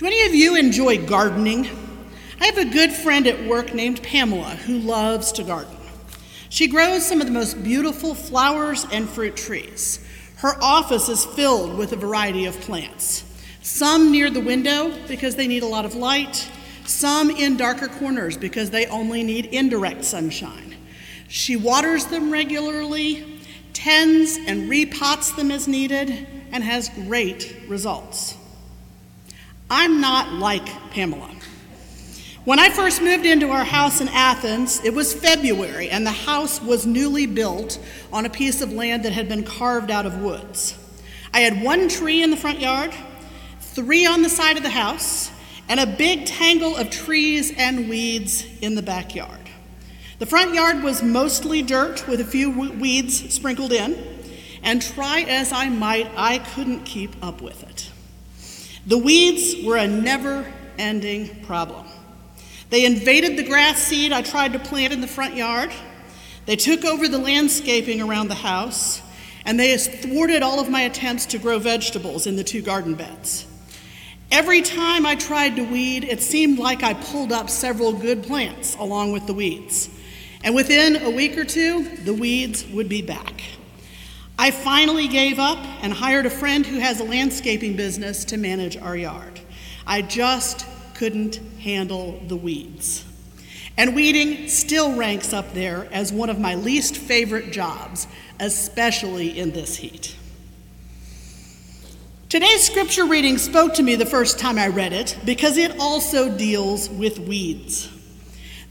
Do any of you enjoy gardening? I have a good friend at work named Pamela who loves to garden. She grows some of the most beautiful flowers and fruit trees. Her office is filled with a variety of plants, some near the window because they need a lot of light, some in darker corners because they only need indirect sunshine. She waters them regularly, tends and repots them as needed, and has great results. I'm not like Pamela. When I first moved into our house in Athens, it was February, and the house was newly built on a piece of land that had been carved out of woods. I had one tree in the front yard, three on the side of the house, and a big tangle of trees and weeds in the backyard. The front yard was mostly dirt with a few weeds sprinkled in, and try as I might, I couldn't keep up with it. The weeds were a never ending problem. They invaded the grass seed I tried to plant in the front yard. They took over the landscaping around the house, and they thwarted all of my attempts to grow vegetables in the two garden beds. Every time I tried to weed, it seemed like I pulled up several good plants along with the weeds. And within a week or two, the weeds would be back. I finally gave up and hired a friend who has a landscaping business to manage our yard. I just couldn't handle the weeds. And weeding still ranks up there as one of my least favorite jobs, especially in this heat. Today's scripture reading spoke to me the first time I read it because it also deals with weeds.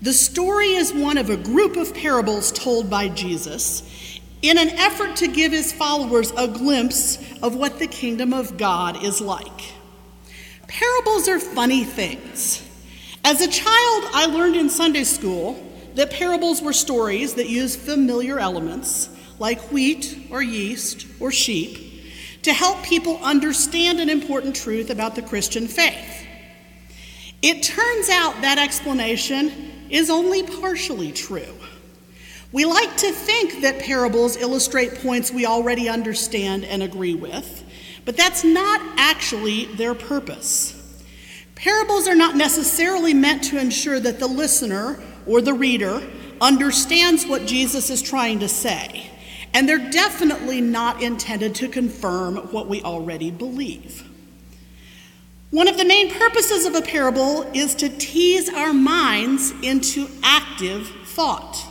The story is one of a group of parables told by Jesus in an effort to give his followers a glimpse of what the kingdom of God is like. Parables are funny things. As a child, I learned in Sunday school that parables were stories that used familiar elements like wheat or yeast or sheep to help people understand an important truth about the Christian faith. It turns out that explanation is only partially true. We like to think that parables illustrate points we already understand and agree with, but that's not actually their purpose. Parables are not necessarily meant to ensure that the listener or the reader understands what Jesus is trying to say, and they're definitely not intended to confirm what we already believe. One of the main purposes of a parable is to tease our minds into active thought.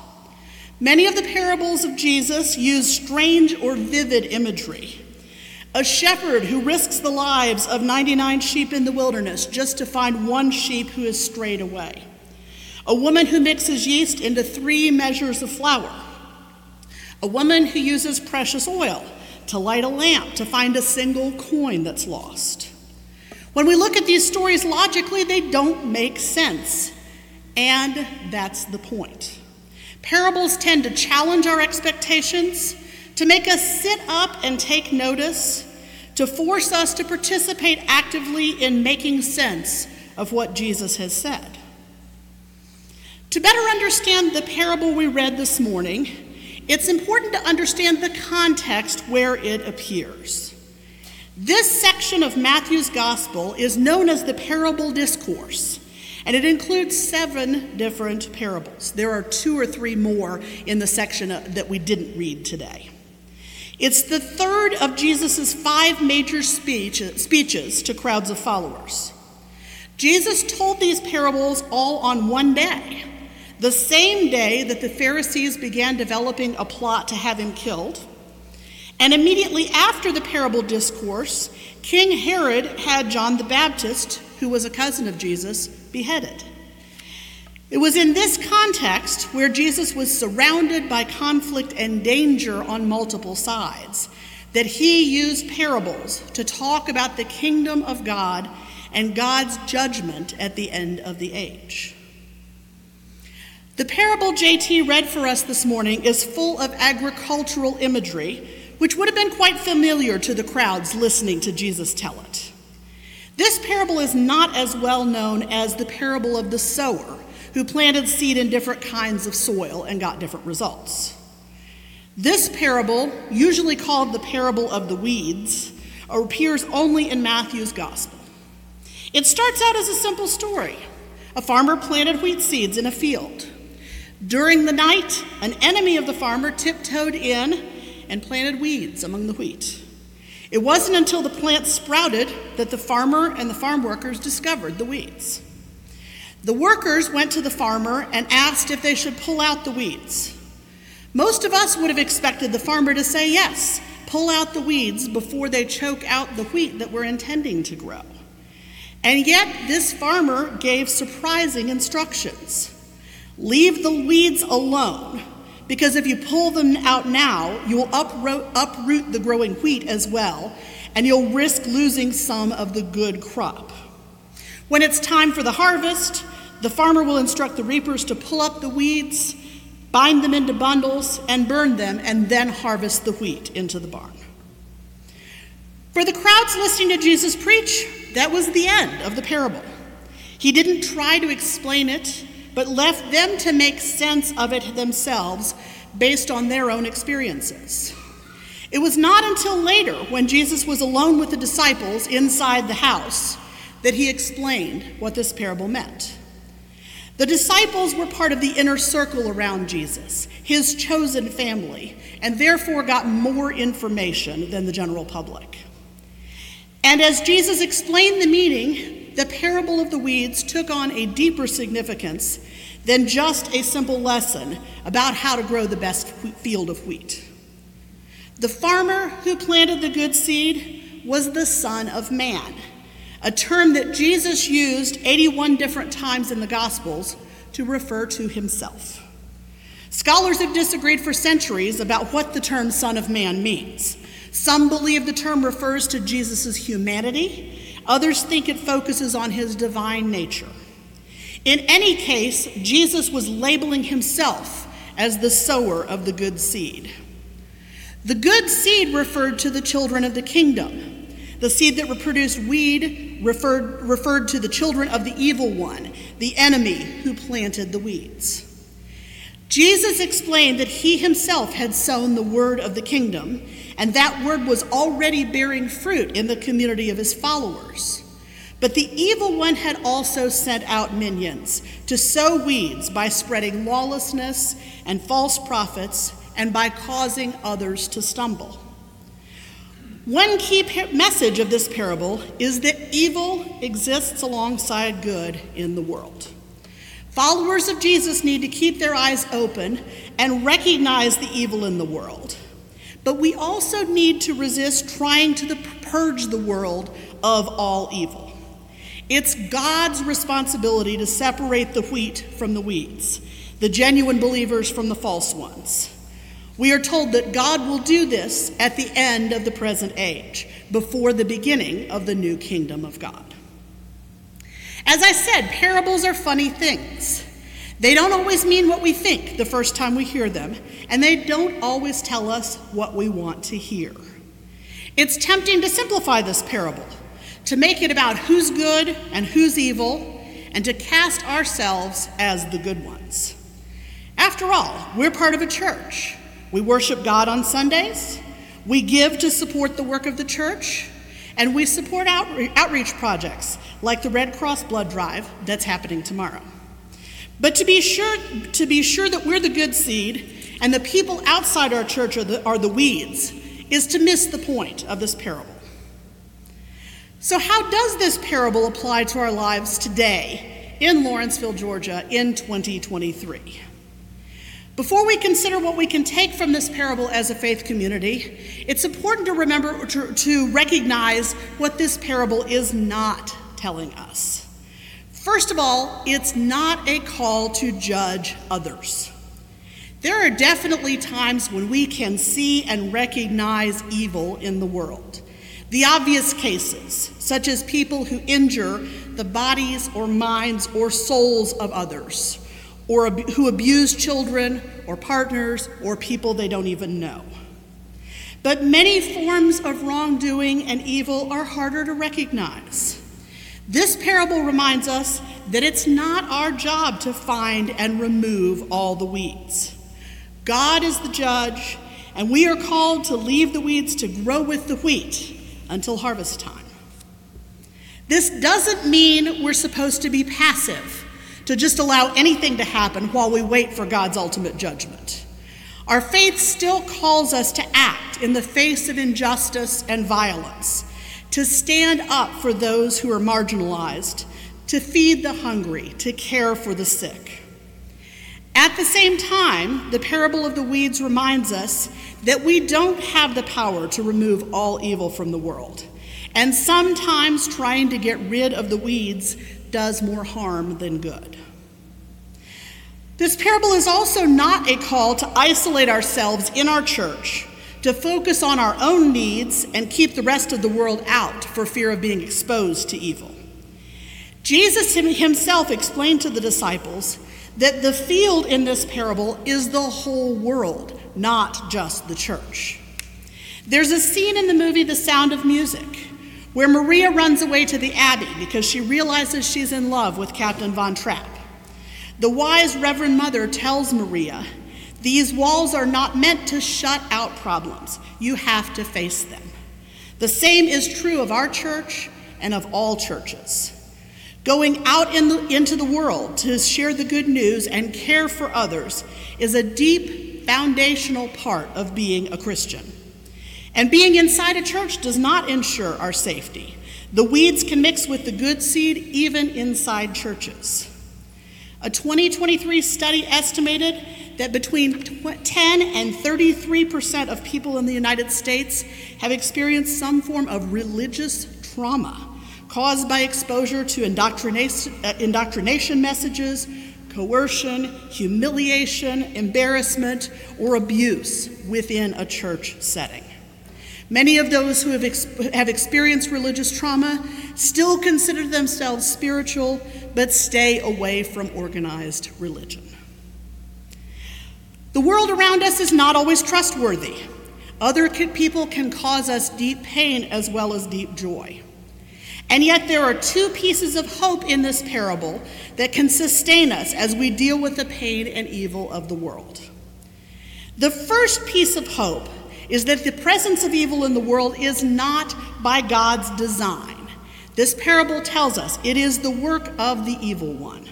Many of the parables of Jesus use strange or vivid imagery. A shepherd who risks the lives of 99 sheep in the wilderness just to find one sheep who has strayed away. A woman who mixes yeast into three measures of flour. A woman who uses precious oil to light a lamp to find a single coin that's lost. When we look at these stories logically, they don't make sense. And that's the point. Parables tend to challenge our expectations, to make us sit up and take notice, to force us to participate actively in making sense of what Jesus has said. To better understand the parable we read this morning, it's important to understand the context where it appears. This section of Matthew's gospel is known as the parable discourse, and it includes seven different parables. There are two or three more in the section uh, that we didn't read today. It's the third of Jesus' five major speech, speeches to crowds of followers. Jesus told these parables all on one day, the same day that the Pharisees began developing a plot to have him killed and immediately after the parable discourse, King Herod had John the Baptist, who was a cousin of Jesus, beheaded. It was in this context where Jesus was surrounded by conflict and danger on multiple sides that he used parables to talk about the kingdom of God and God's judgment at the end of the age. The parable JT read for us this morning is full of agricultural imagery which would have been quite familiar to the crowds listening to Jesus tell it. This parable is not as well known as the parable of the sower, who planted seed in different kinds of soil and got different results. This parable, usually called the parable of the weeds, appears only in Matthew's gospel. It starts out as a simple story. A farmer planted wheat seeds in a field. During the night, an enemy of the farmer tiptoed in and planted weeds among the wheat. It wasn't until the plants sprouted that the farmer and the farm workers discovered the weeds. The workers went to the farmer and asked if they should pull out the weeds. Most of us would have expected the farmer to say yes, pull out the weeds before they choke out the wheat that we're intending to grow. And yet, this farmer gave surprising instructions. Leave the weeds alone, because if you pull them out now, you will uproot, uproot the growing wheat as well, and you'll risk losing some of the good crop. When it's time for the harvest, the farmer will instruct the reapers to pull up the weeds, bind them into bundles, and burn them, and then harvest the wheat into the barn. For the crowds listening to Jesus preach, that was the end of the parable. He didn't try to explain it, but left them to make sense of it themselves based on their own experiences. It was not until later, when Jesus was alone with the disciples inside the house, that he explained what this parable meant. The disciples were part of the inner circle around Jesus, his chosen family, and therefore got more information than the general public. And as Jesus explained the meaning, parable of the weeds took on a deeper significance than just a simple lesson about how to grow the best field of wheat. The farmer who planted the good seed was the Son of Man, a term that Jesus used 81 different times in the Gospels to refer to himself. Scholars have disagreed for centuries about what the term Son of Man means. Some believe the term refers to Jesus' humanity, others think it focuses on his divine nature. In any case, Jesus was labeling himself as the sower of the good seed. The good seed referred to the children of the kingdom. The seed that reproduced weed referred, referred to the children of the evil one, the enemy who planted the weeds. Jesus explained that he himself had sown the word of the kingdom and that word was already bearing fruit in the community of his followers. But the evil one had also sent out minions to sow weeds by spreading lawlessness and false prophets and by causing others to stumble. One key message of this parable is that evil exists alongside good in the world. Followers of Jesus need to keep their eyes open and recognize the evil in the world. But we also need to resist trying to purge the world of all evil. It's God's responsibility to separate the wheat from the weeds, the genuine believers from the false ones. We are told that God will do this at the end of the present age, before the beginning of the new kingdom of God. As I said, parables are funny things. They don't always mean what we think the first time we hear them, and they don't always tell us what we want to hear. It's tempting to simplify this parable, to make it about who's good and who's evil, and to cast ourselves as the good ones. After all, we're part of a church. We worship God on Sundays, we give to support the work of the church, and we support outreach projects like the Red Cross Blood Drive that's happening tomorrow. But to be sure, to be sure that we're the good seed and the people outside our church are the, are the weeds is to miss the point of this parable. So, how does this parable apply to our lives today in Lawrenceville, Georgia in 2023? Before we consider what we can take from this parable as a faith community, it's important to remember to, to recognize what this parable is not telling us. First of all, it's not a call to judge others. There are definitely times when we can see and recognize evil in the world. The obvious cases, such as people who injure the bodies or minds or souls of others, or ab- who abuse children or partners or people they don't even know. But many forms of wrongdoing and evil are harder to recognize. This parable reminds us that it's not our job to find and remove all the weeds. God is the judge, and we are called to leave the weeds to grow with the wheat until harvest time. This doesn't mean we're supposed to be passive, to just allow anything to happen while we wait for God's ultimate judgment. Our faith still calls us to act in the face of injustice and violence, to stand up for those who are marginalized, to feed the hungry, to care for the sick. At the same time, the parable of the weeds reminds us that we don't have the power to remove all evil from the world. And sometimes trying to get rid of the weeds does more harm than good. This parable is also not a call to isolate ourselves in our church, to focus on our own needs and keep the rest of the world out for fear of being exposed to evil. Jesus himself explained to the disciples that the field in this parable is the whole world, not just the church. There's a scene in the movie The Sound of Music where Maria runs away to the Abbey because she realizes she's in love with Captain Von Trapp. The wise Reverend Mother tells Maria, These walls are not meant to shut out problems. You have to face them. The same is true of our church and of all churches. Going out in the, into the world to share the good news and care for others is a deep foundational part of being a Christian. And being inside a church does not ensure our safety. The weeds can mix with the good seed even inside churches. A 2023 study estimated that between 10 and 33 percent of people in the United States have experienced some form of religious trauma caused by exposure to indoctrination, uh, indoctrination messages, coercion, humiliation, embarrassment, or abuse within a church setting. Many of those who have, ex- have experienced religious trauma still consider themselves spiritual, but stay away from organized religion. The world around us is not always trustworthy. Other people can cause us deep pain as well as deep joy. And yet, there are two pieces of hope in this parable that can sustain us as we deal with the pain and evil of the world. The first piece of hope is that the presence of evil in the world is not by God's design. This parable tells us it is the work of the evil one.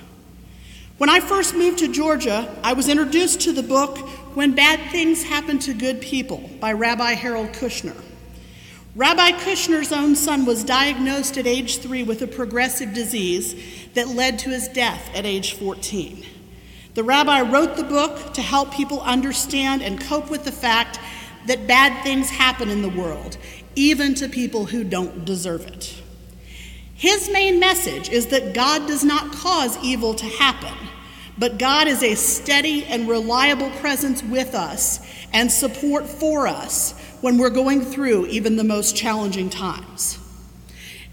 When I first moved to Georgia, I was introduced to the book When Bad Things Happen to Good People by Rabbi Harold Kushner. Rabbi Kushner's own son was diagnosed at age three with a progressive disease that led to his death at age 14. The rabbi wrote the book to help people understand and cope with the fact that bad things happen in the world, even to people who don't deserve it. His main message is that God does not cause evil to happen, but God is a steady and reliable presence with us and support for us when we're going through even the most challenging times.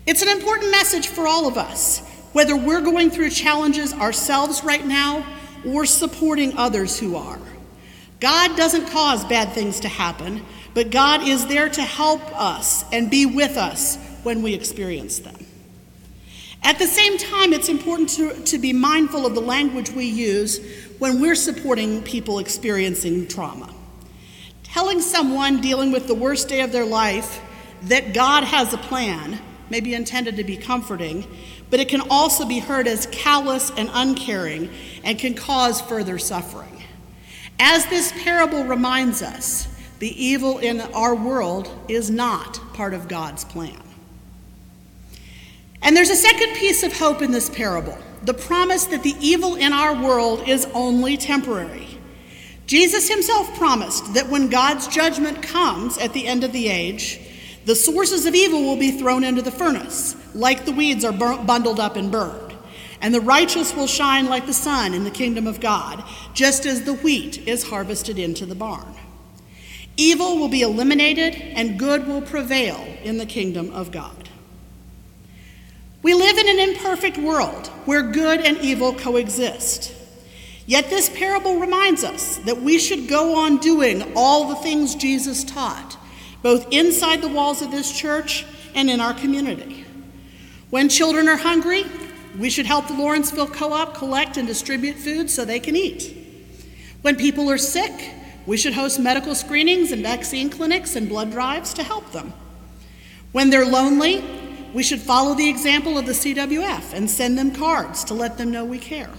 It's an important message for all of us, whether we're going through challenges ourselves right now or supporting others who are. God doesn't cause bad things to happen, but God is there to help us and be with us when we experience them. At the same time, it's important to, to be mindful of the language we use when we're supporting people experiencing trauma. Telling someone dealing with the worst day of their life that God has a plan may be intended to be comforting, but it can also be heard as callous and uncaring and can cause further suffering. As this parable reminds us, the evil in our world is not part of God's plan. And there's a second piece of hope in this parable the promise that the evil in our world is only temporary. Jesus himself promised that when God's judgment comes at the end of the age, the sources of evil will be thrown into the furnace, like the weeds are bundled up and burned and the righteous will shine like the sun in the kingdom of God, just as the wheat is harvested into the barn. Evil will be eliminated, and good will prevail in the kingdom of God. We live in an imperfect world where good and evil coexist. Yet this parable reminds us that we should go on doing all the things Jesus taught, both inside the walls of this church and in our community. When children are hungry, we should help the Lawrenceville Co op collect and distribute food so they can eat. When people are sick, we should host medical screenings and vaccine clinics and blood drives to help them. When they're lonely, we should follow the example of the CWF and send them cards to let them know we care.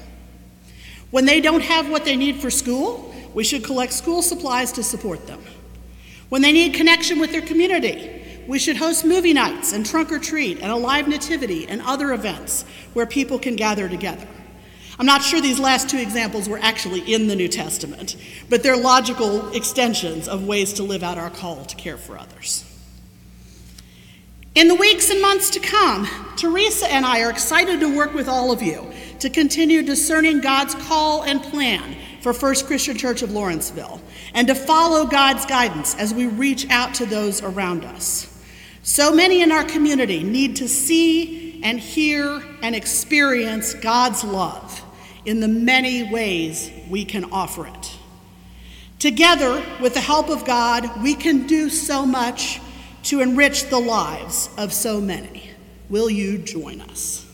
When they don't have what they need for school, we should collect school supplies to support them. When they need connection with their community, we should host movie nights and trunk or treat and a live nativity and other events where people can gather together. I'm not sure these last two examples were actually in the New Testament, but they're logical extensions of ways to live out our call to care for others. In the weeks and months to come, Teresa and I are excited to work with all of you to continue discerning God's call and plan for First Christian Church of Lawrenceville and to follow God's guidance as we reach out to those around us. So many in our community need to see and hear and experience God's love in the many ways we can offer it. Together, with the help of God, we can do so much to enrich the lives of so many. Will you join us?